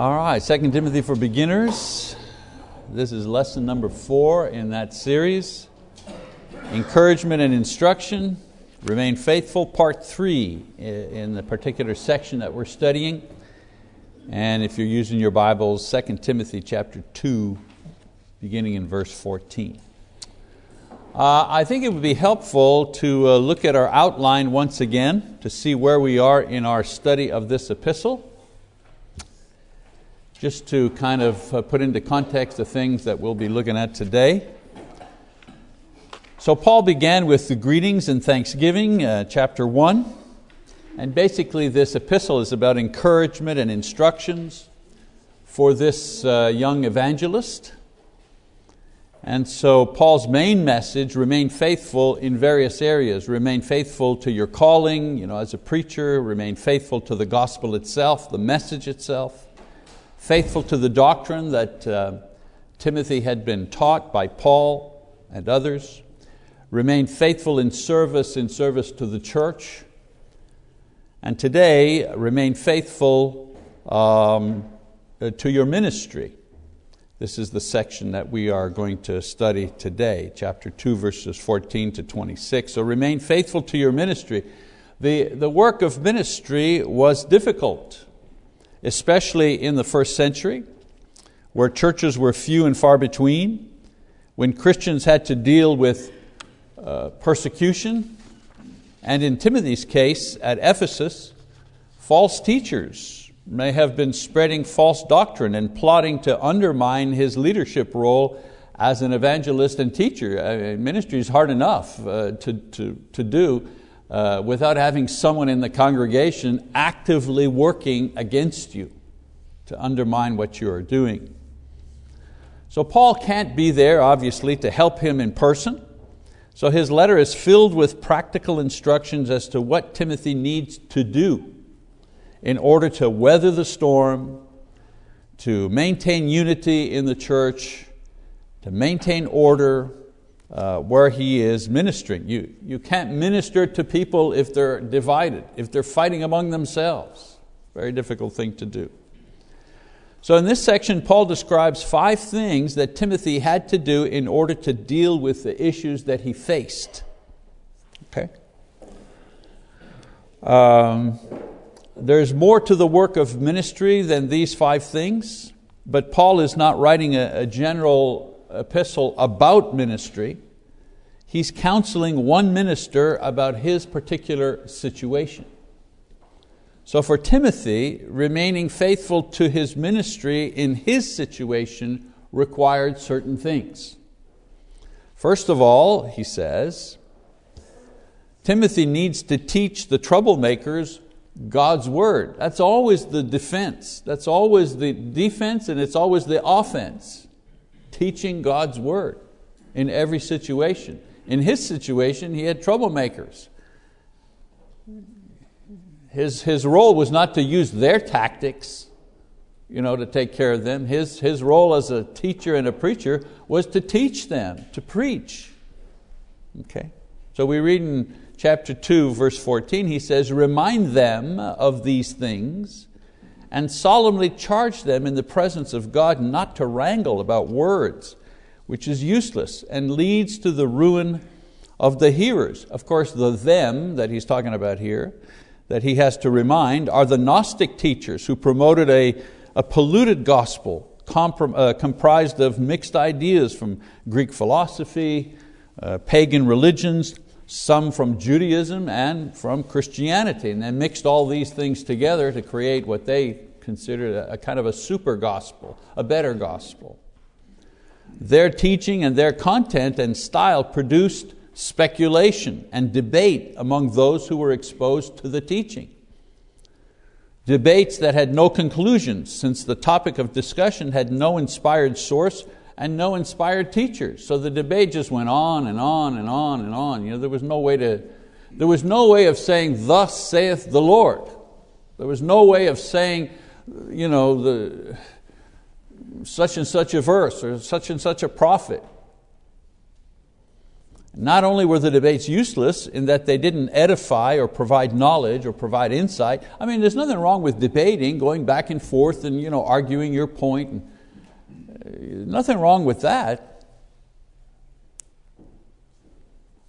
All right, 2 Timothy for beginners. This is lesson number four in that series. Encouragement and instruction. Remain faithful, part three in the particular section that we're studying. And if you're using your Bibles, 2 Timothy chapter 2, beginning in verse 14. Uh, I think it would be helpful to uh, look at our outline once again to see where we are in our study of this epistle just to kind of uh, put into context the things that we'll be looking at today. So, Paul began with the greetings and thanksgiving, uh, chapter 1. And basically, this epistle is about encouragement and instructions for this uh, young evangelist. And so, Paul's main message remain faithful in various areas. Remain faithful to your calling you know, as a preacher, remain faithful to the gospel itself, the message itself faithful to the doctrine that uh, Timothy had been taught by Paul and others, remain faithful in service, in service to the church, and today remain faithful um, uh, to your ministry. This is the section that we are going to study today, chapter 2, verses 14 to 26. So remain faithful to your ministry. The, the work of ministry was difficult especially in the first century, where churches were few and far between, when Christians had to deal with uh, persecution, and in Timothy's case at Ephesus, false teachers may have been spreading false doctrine and plotting to undermine his leadership role as an evangelist and teacher. I mean, ministry is hard enough uh, to, to, to do, uh, without having someone in the congregation actively working against you to undermine what you are doing. So Paul can't be there, obviously, to help him in person. So his letter is filled with practical instructions as to what Timothy needs to do in order to weather the storm, to maintain unity in the church, to maintain order, uh, where he is ministering. You, you can't minister to people if they're divided, if they're fighting among themselves. Very difficult thing to do. So, in this section, Paul describes five things that Timothy had to do in order to deal with the issues that he faced. Okay? Um, there's more to the work of ministry than these five things, but Paul is not writing a, a general epistle about ministry. He's counseling one minister about his particular situation. So for Timothy, remaining faithful to his ministry in his situation required certain things. First of all, he says, Timothy needs to teach the troublemakers God's word. That's always the defense. That's always the defense and it's always the offense teaching God's word in every situation. In his situation, he had troublemakers. His, his role was not to use their tactics you know, to take care of them. His, his role as a teacher and a preacher was to teach them, to preach. Okay? So we read in chapter 2, verse 14, he says, Remind them of these things and solemnly charge them in the presence of God not to wrangle about words, which is useless and leads to the ruin of the hearers. Of course, the them that he's talking about here, that he has to remind, are the Gnostic teachers who promoted a, a polluted gospel comprom- uh, comprised of mixed ideas from Greek philosophy, uh, pagan religions, some from Judaism and from Christianity, and then mixed all these things together to create what they considered a, a kind of a super gospel, a better gospel. Their teaching and their content and style produced speculation and debate among those who were exposed to the teaching. Debates that had no conclusions, since the topic of discussion had no inspired source and no inspired teachers. So the debate just went on and on and on and on. You know, there was no way to, there was no way of saying, "Thus saith the Lord." There was no way of saying, you know, the such and such a verse or such and such a prophet. Not only were the debates useless in that they didn't edify or provide knowledge or provide insight. I mean, there's nothing wrong with debating, going back and forth and you know, arguing your point. Uh, nothing wrong with that.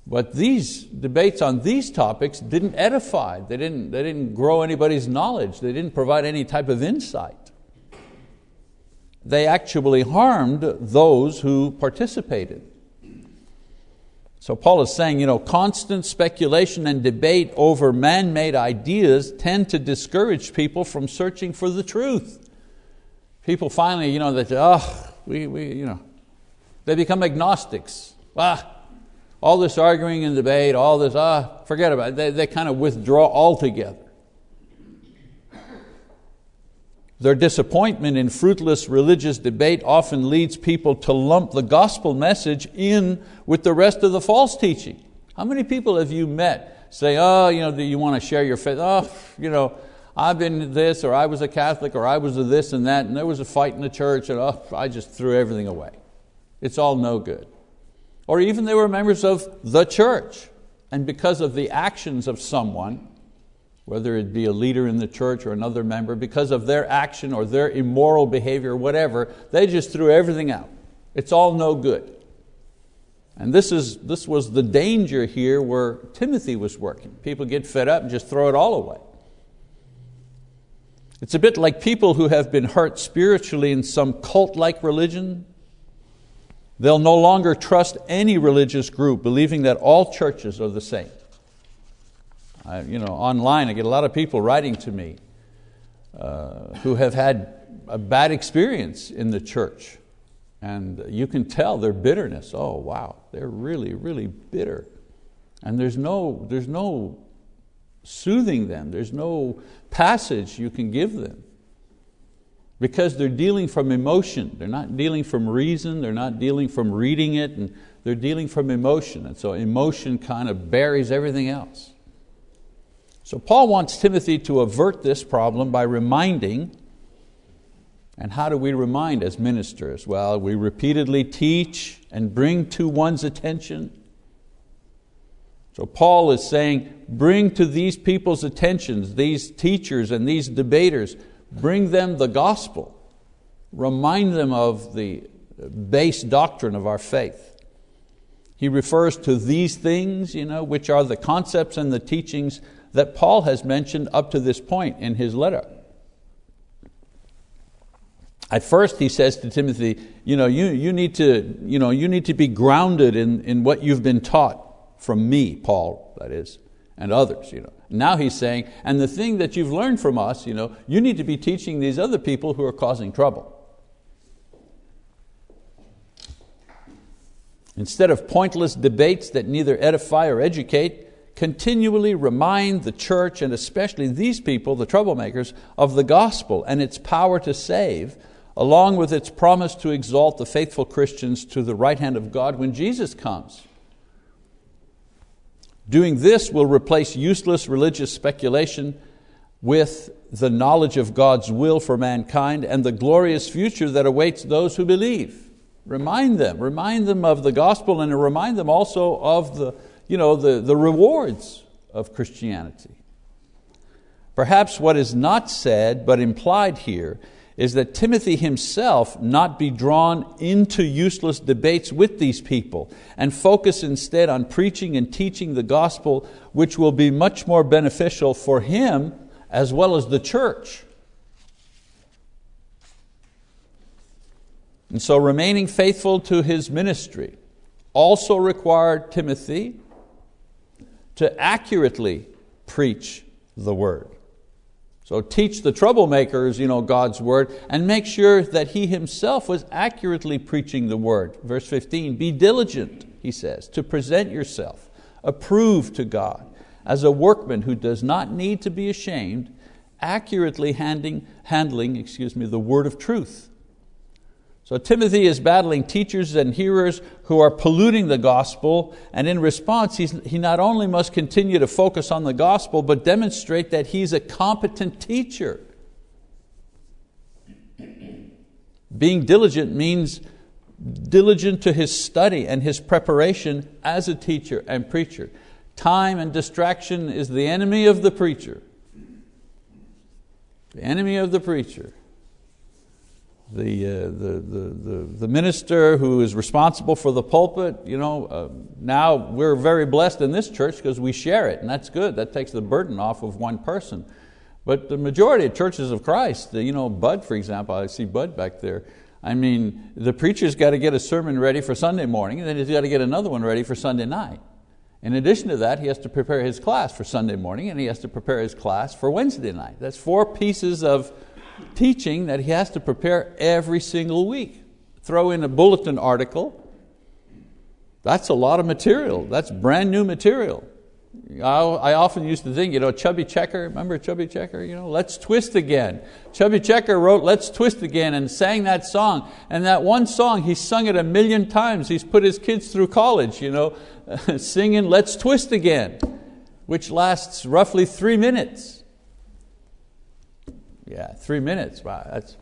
But these debates on these topics didn't edify, they didn't, they didn't grow anybody's knowledge, they didn't provide any type of insight. They actually harmed those who participated. So Paul is saying, you know, constant speculation and debate over man-made ideas tend to discourage people from searching for the truth. People finally, you know, they say, oh, we, we, you know, they become agnostics. Ah, all this arguing and debate, all this, ah, forget about it. They, they kind of withdraw altogether. Their disappointment in fruitless religious debate often leads people to lump the gospel message in with the rest of the false teaching. How many people have you met say, oh, you know, do you want to share your faith? Oh, you know, I've been this, or I was a Catholic, or I was a this and that, and there was a fight in the church, and oh, I just threw everything away. It's all no good. Or even they were members of the church, and because of the actions of someone, whether it be a leader in the church or another member, because of their action or their immoral behavior or whatever, they just threw everything out. It's all no good. And this, is, this was the danger here where Timothy was working. People get fed up and just throw it all away. It's a bit like people who have been hurt spiritually in some cult like religion. They'll no longer trust any religious group, believing that all churches are the same. I, you know, online, I get a lot of people writing to me uh, who have had a bad experience in the church. And you can tell their bitterness. Oh, wow, they're really, really bitter. And there's no, there's no soothing them, there's no passage you can give them. Because they're dealing from emotion. They're not dealing from reason, they're not dealing from reading it, and they're dealing from emotion. And so emotion kind of buries everything else. So Paul wants Timothy to avert this problem by reminding, and how do we remind as ministers? Well, we repeatedly teach and bring to one's attention. So Paul is saying, bring to these people's attentions, these teachers and these debaters, bring them the gospel. Remind them of the base doctrine of our faith. He refers to these things, you know, which are the concepts and the teachings that Paul has mentioned up to this point in his letter. At first, he says to Timothy, you, know, you, you, need, to, you, know, you need to be grounded in, in what you've been taught from me, Paul, that is, and others. You know. Now he's saying, and the thing that you've learned from us, you, know, you need to be teaching these other people who are causing trouble. Instead of pointless debates that neither edify or educate, continually remind the church and especially these people, the troublemakers, of the gospel and its power to save, along with its promise to exalt the faithful Christians to the right hand of God when Jesus comes. Doing this will replace useless religious speculation with the knowledge of God's will for mankind and the glorious future that awaits those who believe. Remind them, remind them of the gospel and remind them also of the you know, the, the rewards of Christianity. Perhaps what is not said but implied here is that Timothy himself not be drawn into useless debates with these people and focus instead on preaching and teaching the gospel, which will be much more beneficial for him as well as the church. And so, remaining faithful to his ministry also required Timothy to accurately preach the word. So teach the troublemakers you know, God's word and make sure that he himself was accurately preaching the word. Verse 15, be diligent, he says, to present yourself approved to God as a workman who does not need to be ashamed, accurately handling, handling excuse me, the word of truth. So Timothy is battling teachers and hearers who are polluting the gospel, and in response, he not only must continue to focus on the gospel, but demonstrate that he's a competent teacher. Being diligent means diligent to his study and his preparation as a teacher and preacher. Time and distraction is the enemy of the preacher. The enemy of the preacher. The, uh, the, the, the, minister who is responsible for the pulpit, you know, uh, now we're very blessed in this church because we share it, and that's good. That takes the burden off of one person. But the majority of churches of Christ, you know, Bud, for example, I see Bud back there. I mean, the preacher's got to get a sermon ready for Sunday morning, and then he's got to get another one ready for Sunday night. In addition to that, he has to prepare his class for Sunday morning and he has to prepare his class for Wednesday night. That's four pieces of teaching that he has to prepare every single week. Throw in a bulletin article, that's a lot of material. That's brand new material. I often used to think, you know, Chubby Checker, remember Chubby Checker? You know, Let's Twist Again. Chubby Checker wrote Let's Twist Again and sang that song. And that one song, he sung it a million times. He's put his kids through college, you know, singing Let's Twist Again, which lasts roughly three minutes. Yeah, three minutes. Wow, that's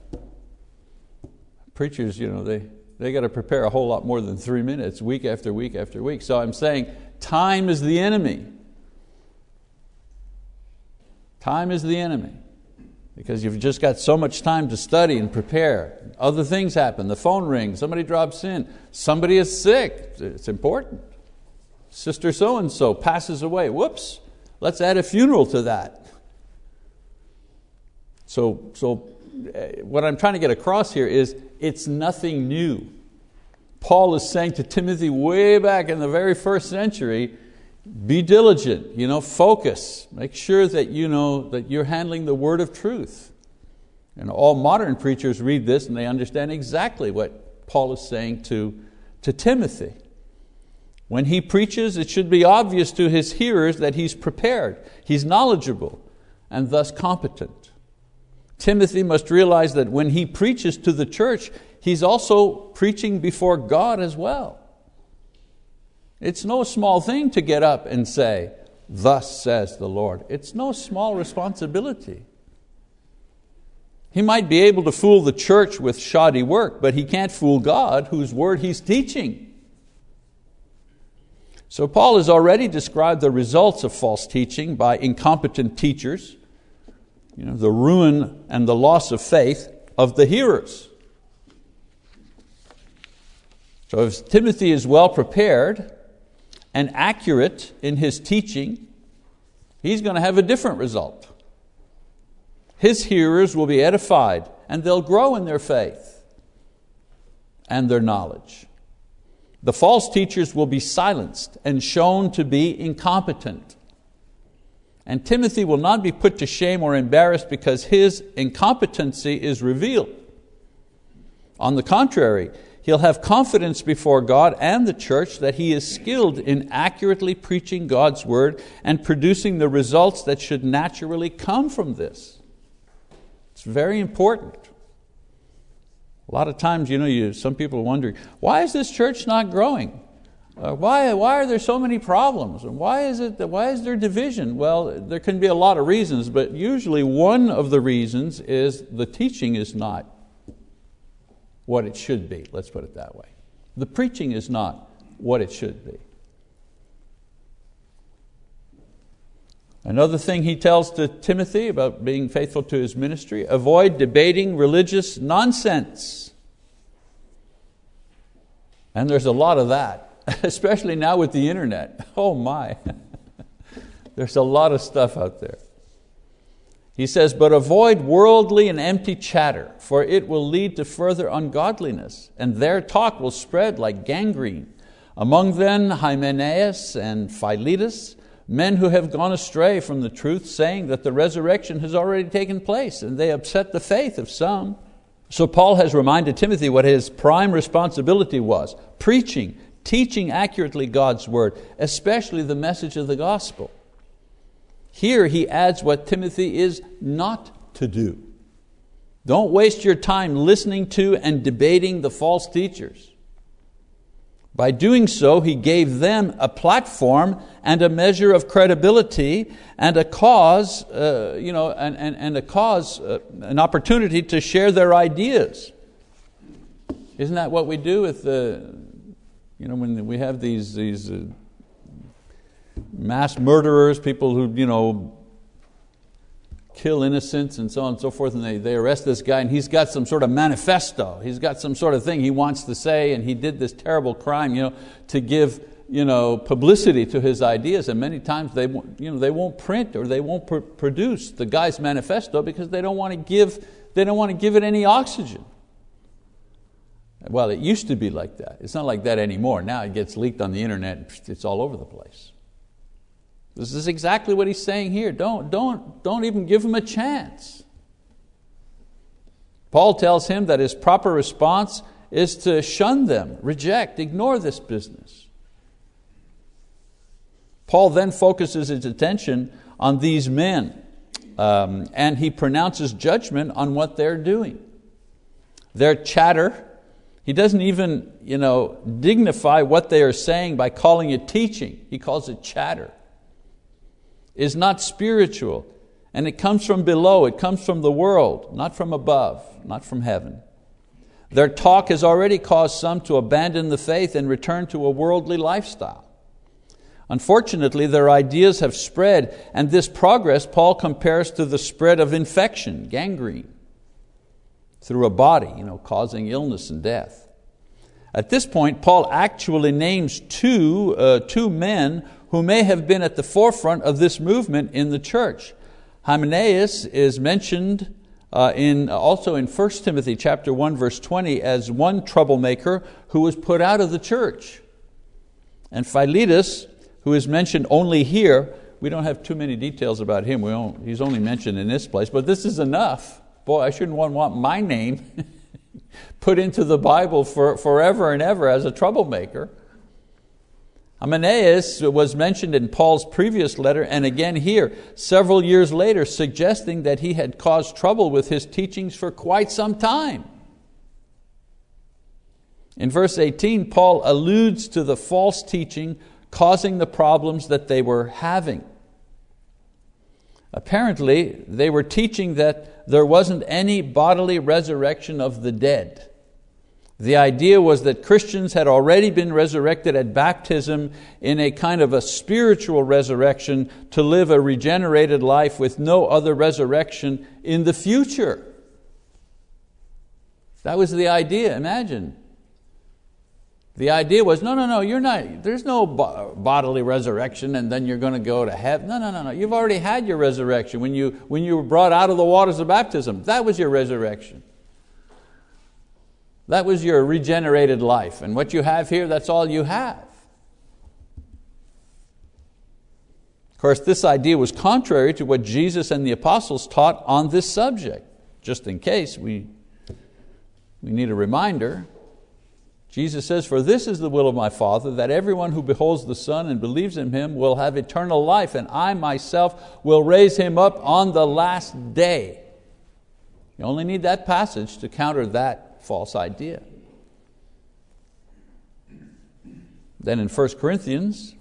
preachers, you know, they, they got to prepare a whole lot more than three minutes, week after week after week. So I'm saying time is the enemy. Time is the enemy because you've just got so much time to study and prepare. Other things happen. The phone rings, somebody drops in, somebody is sick. It's important. Sister so and so passes away. Whoops, let's add a funeral to that. So, so uh, what I'm trying to get across here is it's nothing new. Paul is saying to Timothy way back in the very first century, be diligent, you know, focus, make sure that, you know, that you're handling the word of truth. And all modern preachers read this and they understand exactly what Paul is saying to, to Timothy. When he preaches, it should be obvious to his hearers that he's prepared, he's knowledgeable, and thus competent. Timothy must realize that when he preaches to the church, he's also preaching before God as well. It's no small thing to get up and say, Thus says the Lord. It's no small responsibility. He might be able to fool the church with shoddy work, but he can't fool God whose word he's teaching. So, Paul has already described the results of false teaching by incompetent teachers, you know, the ruin and the loss of faith of the hearers. So, if Timothy is well prepared, and accurate in his teaching, he's going to have a different result. His hearers will be edified and they'll grow in their faith and their knowledge. The false teachers will be silenced and shown to be incompetent. And Timothy will not be put to shame or embarrassed because his incompetency is revealed. On the contrary, he'll have confidence before God and the church that he is skilled in accurately preaching God's word and producing the results that should naturally come from this. It's very important. A lot of times, you know, you, some people are wondering, why is this church not growing? Uh, why, why are there so many problems? And why is, it that, why is there division? Well, there can be a lot of reasons, but usually one of the reasons is the teaching is not what it should be, let's put it that way. The preaching is not what it should be. Another thing he tells to Timothy about being faithful to his ministry avoid debating religious nonsense. And there's a lot of that, especially now with the internet. Oh my. there's a lot of stuff out there. He says, But avoid worldly and empty chatter, for it will lead to further ungodliness, and their talk will spread like gangrene. Among them, Hymenaeus and Philetus, men who have gone astray from the truth, saying that the resurrection has already taken place, and they upset the faith of some. So Paul has reminded Timothy what his prime responsibility was preaching, teaching accurately God's word, especially the message of the gospel. Here he adds what Timothy is not to do. Don't waste your time listening to and debating the false teachers. By doing so, he gave them a platform and a measure of credibility and a cause, uh, you know, and, and, and a cause, uh, an opportunity to share their ideas. Isn't that what we do with the, you know, when we have these, these uh, mass murderers, people who you know, kill innocents and so on and so forth, and they, they arrest this guy, and he's got some sort of manifesto. He's got some sort of thing he wants to say, and he did this terrible crime you know, to give you know, publicity to his ideas, and many times they, you know, they won't print or they won't pr produce the guy's manifesto because they don't want to give, they don't want to give it any oxygen. Well, it used to be like that. It's not like that anymore. Now it gets leaked on the internet, it's all over the place. This is exactly what he's saying here. Don't, don't, don't even give him a chance. Paul tells him that his proper response is to shun them, reject, ignore this business. Paul then focuses his attention on these men um, and he pronounces judgment on what they're doing. Their chatter, he doesn't even you know, dignify what they are saying by calling it teaching, he calls it chatter. Is not spiritual, and it comes from below, it comes from the world, not from above, not from heaven. Their talk has already caused some to abandon the faith and return to a worldly lifestyle. Unfortunately, their ideas have spread, and this progress Paul compares to the spread of infection, gangrene, through a body, you know, causing illness and death. At this point, Paul actually names two, uh, two men who may have been at the forefront of this movement in the church. Hymenaeus is mentioned uh, in, also in 1 Timothy chapter 1, verse 20 as one troublemaker who was put out of the church. And Philetus who is mentioned only here. We don't have too many details about him. We he's only mentioned in this place, but this is enough. Boy, I shouldn't want, my name put into the Bible for, forever and ever as a troublemaker. Hymenaeus was mentioned in Paul's previous letter and again here, several years later, suggesting that he had caused trouble with his teachings for quite some time. In verse 18, Paul alludes to the false teaching causing the problems that they were having. Apparently, they were teaching that there wasn't any bodily resurrection of the dead. The idea was that Christians had already been resurrected at baptism in a kind of a spiritual resurrection to live a regenerated life with no other resurrection in the future. That was the idea, imagine. The idea was, no, no, no, you're not, there's no bodily resurrection and then you're going to go to heaven. No, no, no, no. You've already had your resurrection when you, when you were brought out of the waters of baptism. That was your resurrection. That was your regenerated life. And what you have here, that's all you have. Of course, this idea was contrary to what Jesus and the apostles taught on this subject. Just in case, we, we need a reminder. Jesus says, For this is the will of my Father, that everyone who beholds the Son and believes in Him will have eternal life, and I myself will raise him up on the last day. You only need that passage to counter that false idea. Then in 1 Corinthians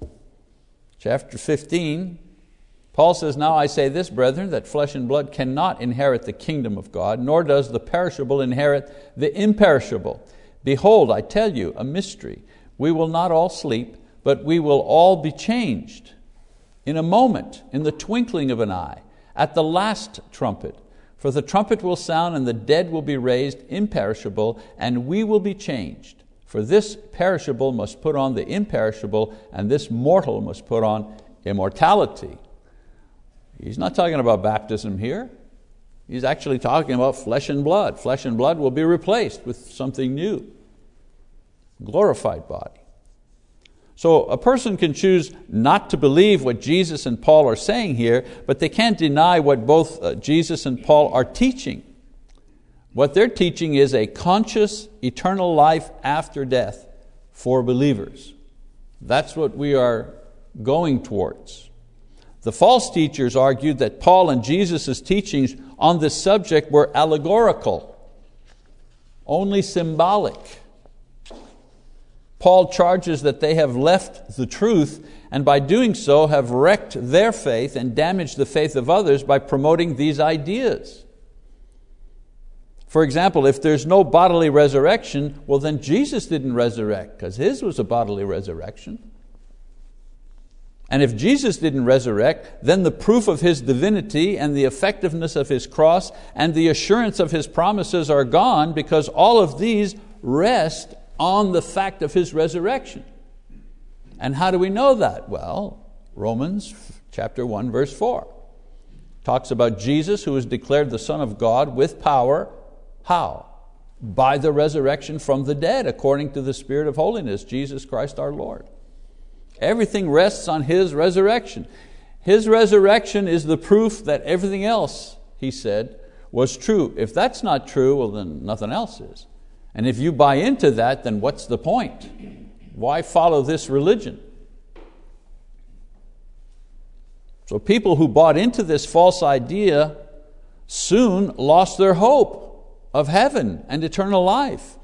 chapter 15, Paul says, Now I say this, brethren, that flesh and blood cannot inherit the kingdom of God, nor does the perishable inherit the imperishable. Behold, I tell you a mystery. We will not all sleep, but we will all be changed in a moment, in the twinkling of an eye, at the last trumpet. For the trumpet will sound, and the dead will be raised imperishable, and we will be changed. For this perishable must put on the imperishable, and this mortal must put on immortality. He's not talking about baptism here. He's actually talking about flesh and blood. Flesh and blood will be replaced with something new, glorified body. So a person can choose not to believe what Jesus and Paul are saying here, but they can't deny what both uh, Jesus and Paul are teaching. What they're teaching is a conscious eternal life after death for believers. That's what we are going towards. The false teachers argued that Paul and Jesus' teachings on this subject were allegorical, only symbolic. Paul charges that they have left the truth and by doing so have wrecked their faith and damaged the faith of others by promoting these ideas. For example, if there's no bodily resurrection, well, then Jesus didn't resurrect because His was a bodily resurrection. And if Jesus didn't resurrect, then the proof of His divinity and the effectiveness of His cross and the assurance of His promises are gone because all of these rest on the fact of His resurrection. And how do we know that? Well, Romans chapter 1, verse 4 talks about Jesus who was declared the Son of God with power. How? By the resurrection from the dead, according to the Spirit of holiness, Jesus Christ our Lord. Everything rests on His resurrection. His resurrection is the proof that everything else, He said, was true. If that's not true, well, then nothing else is. And if you buy into that, then what's the point? Why follow this religion? So people who bought into this false idea soon lost their hope of heaven and eternal life.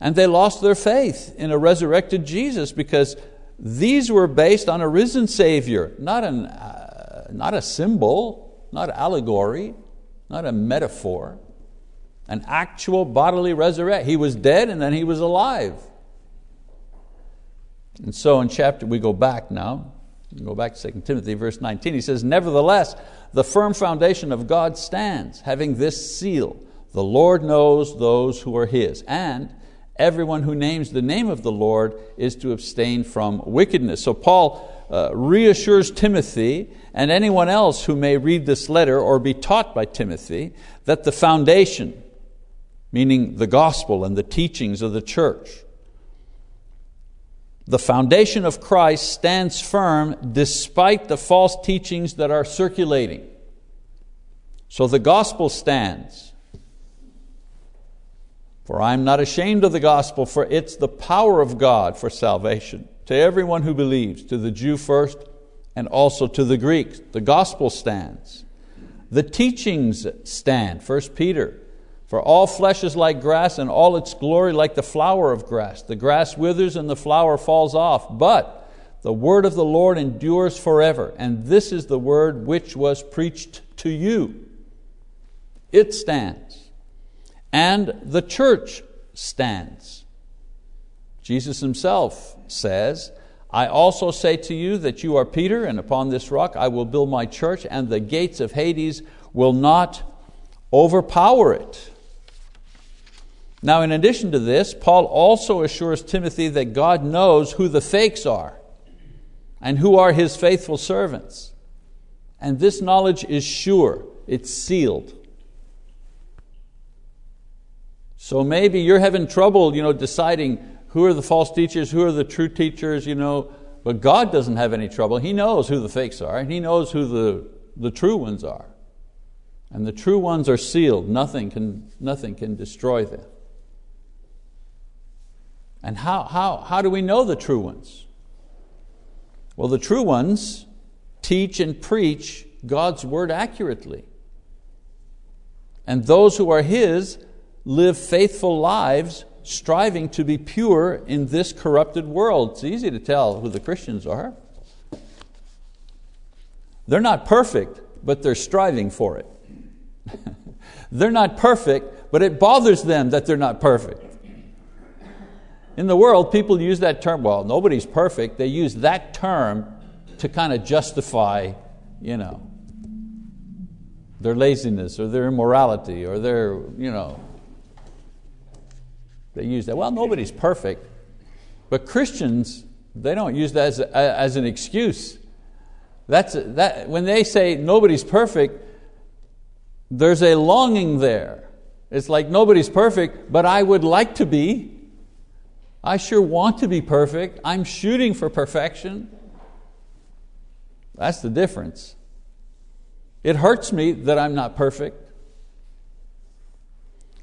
And they lost their faith in a resurrected Jesus because these were based on a risen Savior, not, an, uh, not a symbol, not allegory, not a metaphor, an actual bodily resurrection. He was dead and then he was alive. And so in chapter, we go back now, go back to 2 Timothy, verse 19. He says, Nevertheless, the firm foundation of God stands, having this seal The Lord knows those who are His, and everyone who names the name of the Lord is to abstain from wickedness. So Paul uh, reassures Timothy and anyone else who may read this letter or be taught by Timothy that the foundation, meaning the gospel and the teachings of the church, the foundation of Christ stands firm despite the false teachings that are circulating. So the gospel stands. For I am not ashamed of the gospel, for it's the power of God for salvation to everyone who believes, to the Jew first and also to the Greek. The gospel stands. The teachings stand. 1 Peter, for all flesh is like grass, and all its glory like the flower of grass. The grass withers and the flower falls off, but the word of the Lord endures forever. And this is the word which was preached to you. It stands and the church stands. Jesus himself says, I also say to you that you are Peter, and upon this rock I will build my church, and the gates of Hades will not overpower it. Now, in addition to this, Paul also assures Timothy that God knows who the fakes are and who are his faithful servants. And this knowledge is sure, it's sealed. So maybe you're having trouble you know, deciding who are the false teachers, who are the true teachers, you know, but God doesn't have any trouble. He knows who the fakes are, and He knows who the, the true ones are. And the true ones are sealed, nothing can, nothing can destroy them. And how, how, how do we know the true ones? Well, the true ones teach and preach God's word accurately. And those who are His live faithful lives striving to be pure in this corrupted world. It's easy to tell who the Christians are. They're not perfect, but they're striving for it. they're not perfect, but it bothers them that they're not perfect. In the world, people use that term, well, nobody's perfect. They use that term to kind of justify, you know, their laziness or their immorality or their, you know, they use that. Well, nobody's perfect. But Christians, they don't use that as, as an excuse. That's, that, when they say nobody's perfect, there's a longing there. It's like nobody's perfect, but I would like to be. I sure want to be perfect. I'm shooting for perfection. That's the difference. It hurts me that I'm not perfect.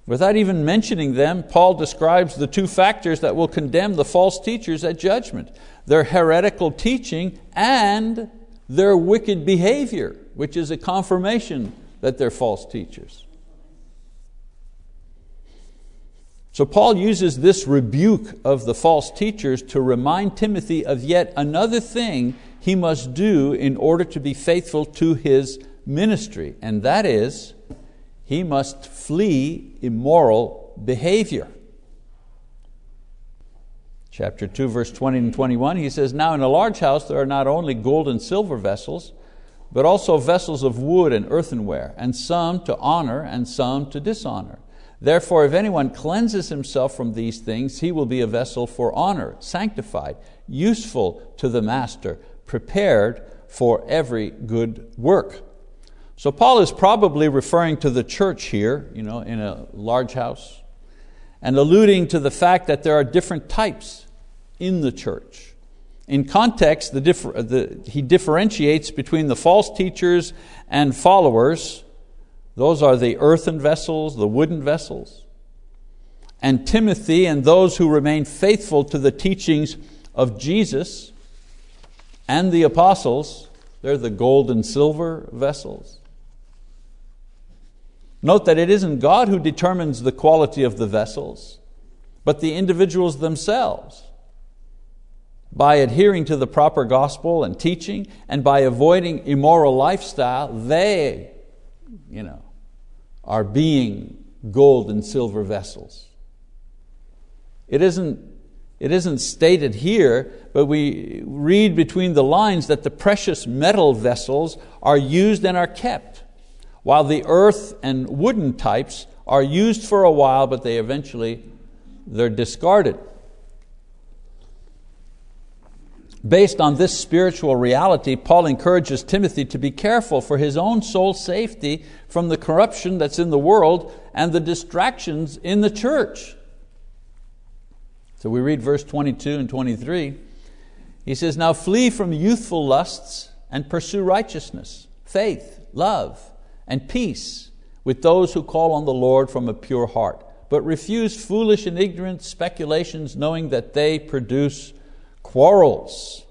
Without even mentioning them, Paul describes the two factors that will condemn the false teachers at judgment their heretical teaching and their wicked behavior, which is a confirmation that they're false teachers. So, Paul uses this rebuke of the false teachers to remind Timothy of yet another thing he must do in order to be faithful to his ministry, and that is he must flee immoral behavior. Chapter 2, verse 20 and 21, he says, Now in a large house there are not only gold and silver vessels, but also vessels of wood and earthenware, and some to honor and some to dishonor. Therefore, if anyone cleanses himself from these things, he will be a vessel for honor, sanctified, useful to the master, prepared for every good work. So Paul is probably referring to the church here, you know, in a large house, and alluding to the fact that there are different types in the church. In context, the the, he differentiates between the false teachers and followers. Those are the earthen vessels, the wooden vessels. And Timothy and those who remain faithful to the teachings of Jesus and the apostles, they're the gold and silver vessels. Note that it isn't God who determines the quality of the vessels, but the individuals themselves. By adhering to the proper gospel and teaching, and by avoiding immoral lifestyle, they you know, are being gold and silver vessels. It isn't, it isn't stated here, but we read between the lines that the precious metal vessels are used and are kept while the earth and wooden types are used for a while, but they eventually they're discarded. Based on this spiritual reality, Paul encourages Timothy to be careful for his own soul safety from the corruption that's in the world and the distractions in the church. So we read verse 22 and 23. He says, Now flee from youthful lusts and pursue righteousness, faith, love, and peace with those who call on the Lord from a pure heart, but refuse foolish and ignorant speculations, knowing that they produce quarrels.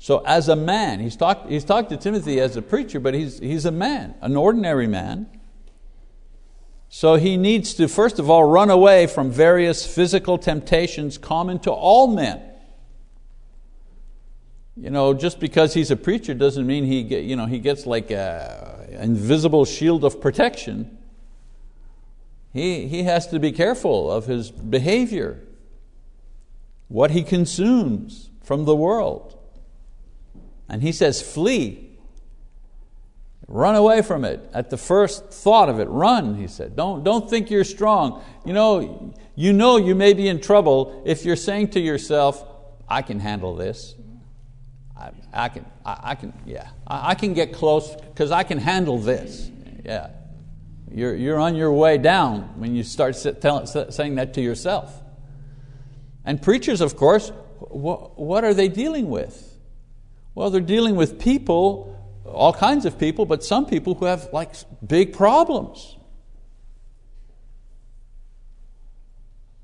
So, as a man, he's talked, he's talked to Timothy as a preacher, but he's, he's a man, an ordinary man. So, he needs to, first of all, run away from various physical temptations common to all men. You know, just because he's a preacher doesn't mean he, get, you know, he gets like a, invisible shield of protection, he, he has to be careful of his behavior, what he consumes from the world. And he says, flee. Run away from it. At the first thought of it, run, he said. Don't, don't think you're strong. You know, you know you may be in trouble if you're saying to yourself, I can handle this. I, I can, I, I, can, yeah, I, I can get close because I can handle this. Yeah, you're, you're on your way down when you start tell, saying that to yourself. And preachers, of course, what, are they dealing with? Well, they're dealing with people, all kinds of people, but some people who have like big problems.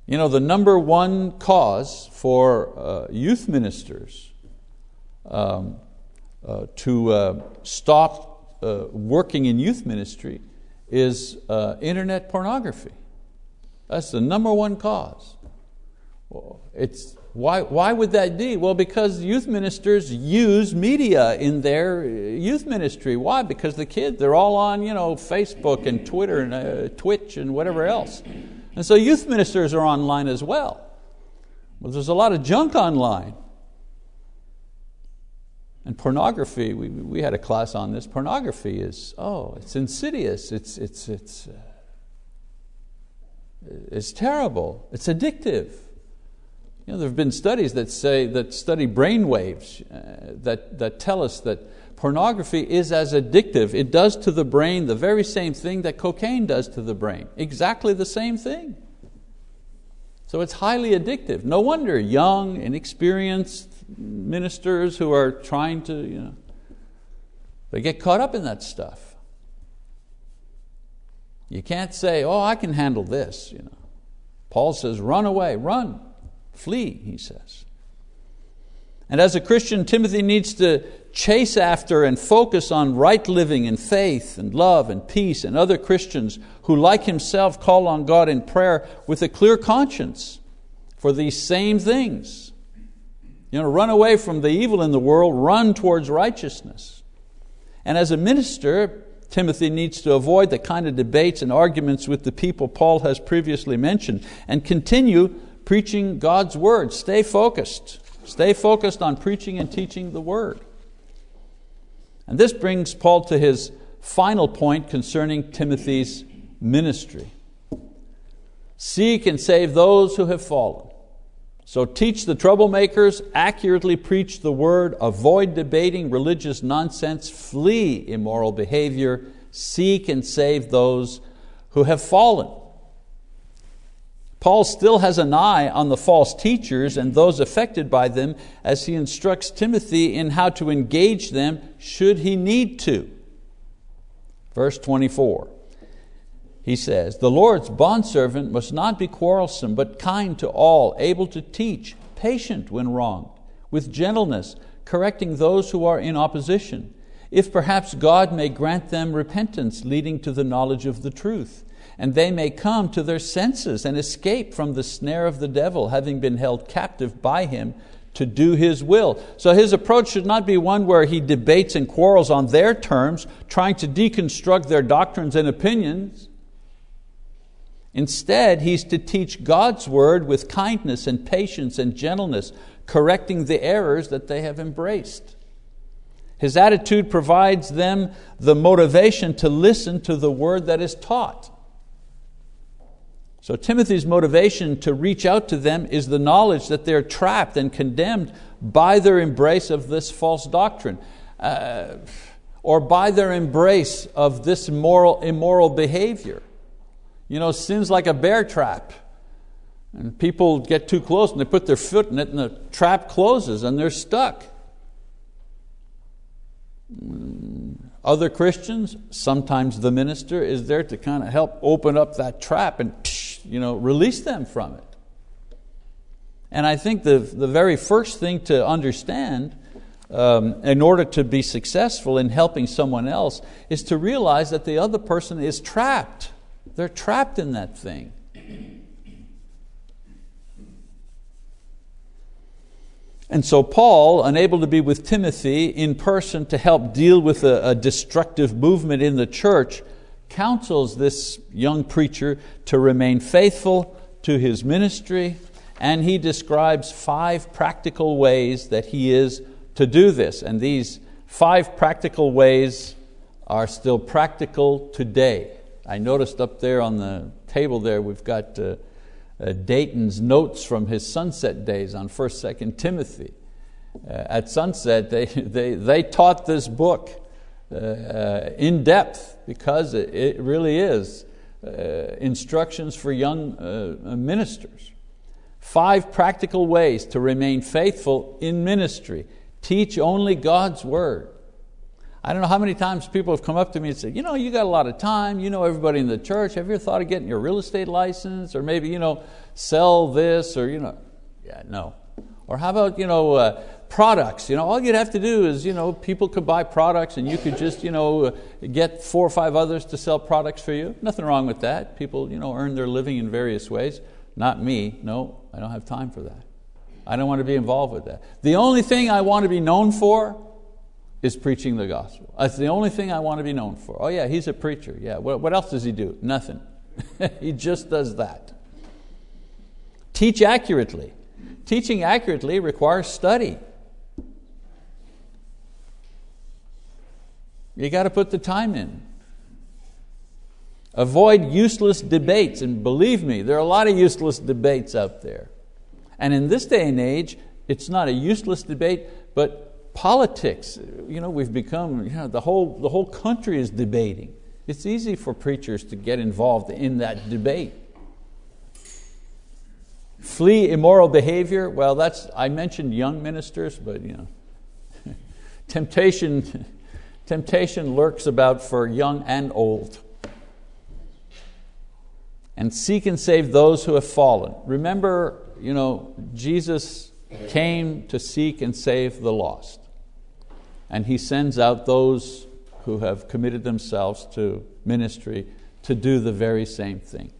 You know, the number one cause for uh, youth ministers um, uh, to uh, stop uh, working in youth ministry is uh, internet pornography. That's the number one cause. It's, why, why would that be? Well, because youth ministers use media in their youth ministry. Why? Because the kids, they're all on you know, Facebook and Twitter and uh, Twitch and whatever else. And so youth ministers are online as well. Well, there's a lot of junk online. And pornography, we, we had a class on this. Pornography is, oh, it's insidious, it's, it's, it's, uh, it's terrible, it's addictive. You know, there have been studies that say that study brain waves uh, that, that tell us that pornography is as addictive. It does to the brain the very same thing that cocaine does to the brain. Exactly the same thing. So it's highly addictive. No wonder young, inexperienced ministers who are trying to, you know, they get caught up in that stuff. You can't say, oh, I can handle this. You know. Paul says, run away, run, flee, he says. And as a Christian, Timothy needs to chase after and focus on right living and faith and love and peace and other Christians who, like himself, call on God in prayer with a clear conscience for these same things. You know, run away from the evil in the world, run towards righteousness. And as a minister, Timothy needs to avoid the kind of debates and arguments with the people Paul has previously mentioned and continue preaching God's word. Stay focused. Stay focused on preaching and teaching the word. And this brings Paul to his final point concerning Timothy's ministry. Seek and save those who have fallen. So teach the troublemakers, accurately preach the word, avoid debating religious nonsense, flee immoral behavior, seek and save those who have fallen. Paul still has an eye on the false teachers and those affected by them as he instructs Timothy in how to engage them should he need to. Verse 24. He says, The Lord's bondservant must not be quarrelsome, but kind to all, able to teach, patient when wronged, with gentleness, correcting those who are in opposition, if perhaps God may grant them repentance leading to the knowledge of the truth, and they may come to their senses and escape from the snare of the devil, having been held captive by him to do His will. So his approach should not be one where he debates and quarrels on their terms, trying to deconstruct their doctrines and opinions. Instead, he's to teach God's word with kindness and patience and gentleness, correcting the errors that they have embraced. His attitude provides them the motivation to listen to the word that is taught. So, Timothy's motivation to reach out to them is the knowledge that they're trapped and condemned by their embrace of this false doctrine, uh, or by their embrace of this moral, immoral behavior. You know, sin's like a bear trap. And people get too close and they put their foot in it and the trap closes and they're stuck. Other Christians, sometimes the minister is there to kind of help open up that trap and you know, release them from it. And I think the, the very first thing to understand um, in order to be successful in helping someone else is to realize that the other person is trapped. They're trapped in that thing. And so, Paul, unable to be with Timothy in person to help deal with a, a, destructive movement in the church, counsels this young preacher to remain faithful to his ministry, and he describes five practical ways that he is to do this. And these five practical ways are still practical today. I noticed up there on the table there, we've got uh, uh, Dayton's notes from his sunset days on 1st, 2nd Timothy. Uh, at sunset, they, they, they taught this book uh, uh, in depth because it, it really is uh, instructions for young ministers. Five practical ways to remain faithful in ministry. Teach only God's word. I don't know how many times people have come up to me and said, you know, you got a lot of time, you know everybody in the church, have you ever thought of getting your real estate license? Or maybe, you know, sell this or, you know, yeah, no. Or how about, you know, uh, products? You know, all you'd have to do is, you know, people could buy products and you could just, you know, get four or five others to sell products for you. Nothing wrong with that. People, you know, earn their living in various ways. Not me, no, I don't have time for that. I don't want to be involved with that. The only thing I want to be known for is preaching the gospel. That's the only thing I want to be known for. Oh, yeah, he's a preacher. Yeah, what, what else does he do? Nothing. he just does that. Teach accurately. Teaching accurately requires study. You got to put the time in. Avoid useless debates, and believe me, there are a lot of useless debates out there. And in this day and age, it's not a useless debate, but politics, you know, we've become, you know, the, whole, the whole country is debating. It's easy for preachers to get involved in that debate. Flee immoral behavior. Well, that's, I mentioned young ministers, but you know, temptation, temptation lurks about for young and old. And seek and save those who have fallen. Remember, you know, Jesus came to seek and save the lost and He sends out those who have committed themselves to ministry to do the very same thing.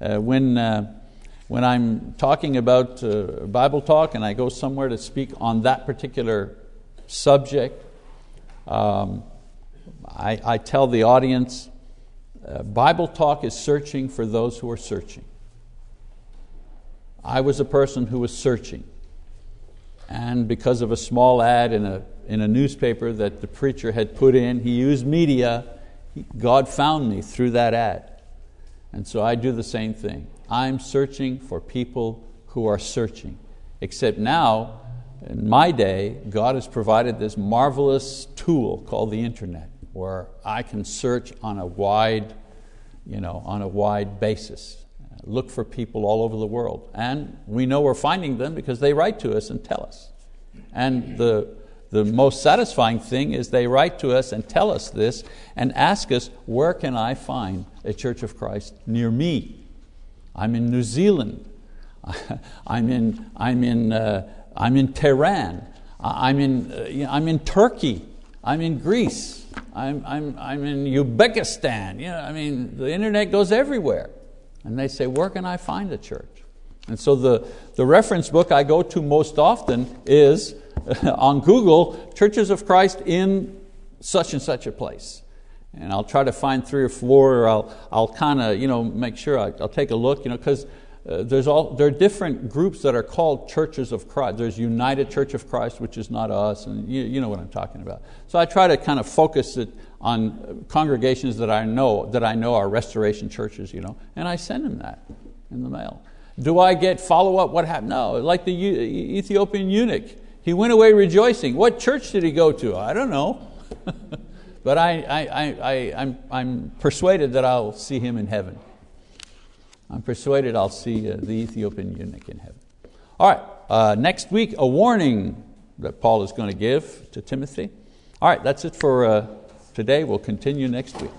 Uh, when, uh, when I'm talking about uh, Bible talk and I go somewhere to speak on that particular subject, um, I, I tell the audience uh, Bible Talk is searching for those who are searching. I was a person who was searching. And because of a small ad in a, in a newspaper that the preacher had put in, he used media, God found me through that ad. And so I do the same thing. I'm searching for people who are searching. Except now, in my day, God has provided this marvelous tool called the internet where I can search on a wide, you know, on a wide basis look for people all over the world. And we know we're finding them because they write to us and tell us. And the, the most satisfying thing is they write to us and tell us this and ask us, where can I find a Church of Christ near me? I'm in New Zealand. I'm in, I'm in, uh, I'm in Tehran. I'm in, uh, I'm in Turkey. I'm in Greece. I'm, I'm, I'm in Uzbekistan. You know, I mean, the internet goes everywhere. And they say, Where can I find a church? And so the, the reference book I go to most often is on Google, Churches of Christ in such and such a place. And I'll try to find three or four, or I'll, I'll kind of you know, make sure I, will take a look, because you know, uh, there's all, there are different groups that are called churches of Christ. There's United Church of Christ, which is not us, and you, you know what I'm talking about. So I try to kind of focus it on congregations that I know that I know are restoration churches, you know, and I send them that in the mail. Do I get follow up? What happened? No, like the Ethiopian eunuch, he went away rejoicing. What church did he go to? I don't know, but I, I, I, I, I'm, I'm persuaded that I'll see him in heaven. I'm persuaded I'll see uh, the Ethiopian eunuch in heaven. All right, uh, next week, a warning that Paul is going to give to Timothy. All right, that's it for uh, today. We'll continue next week.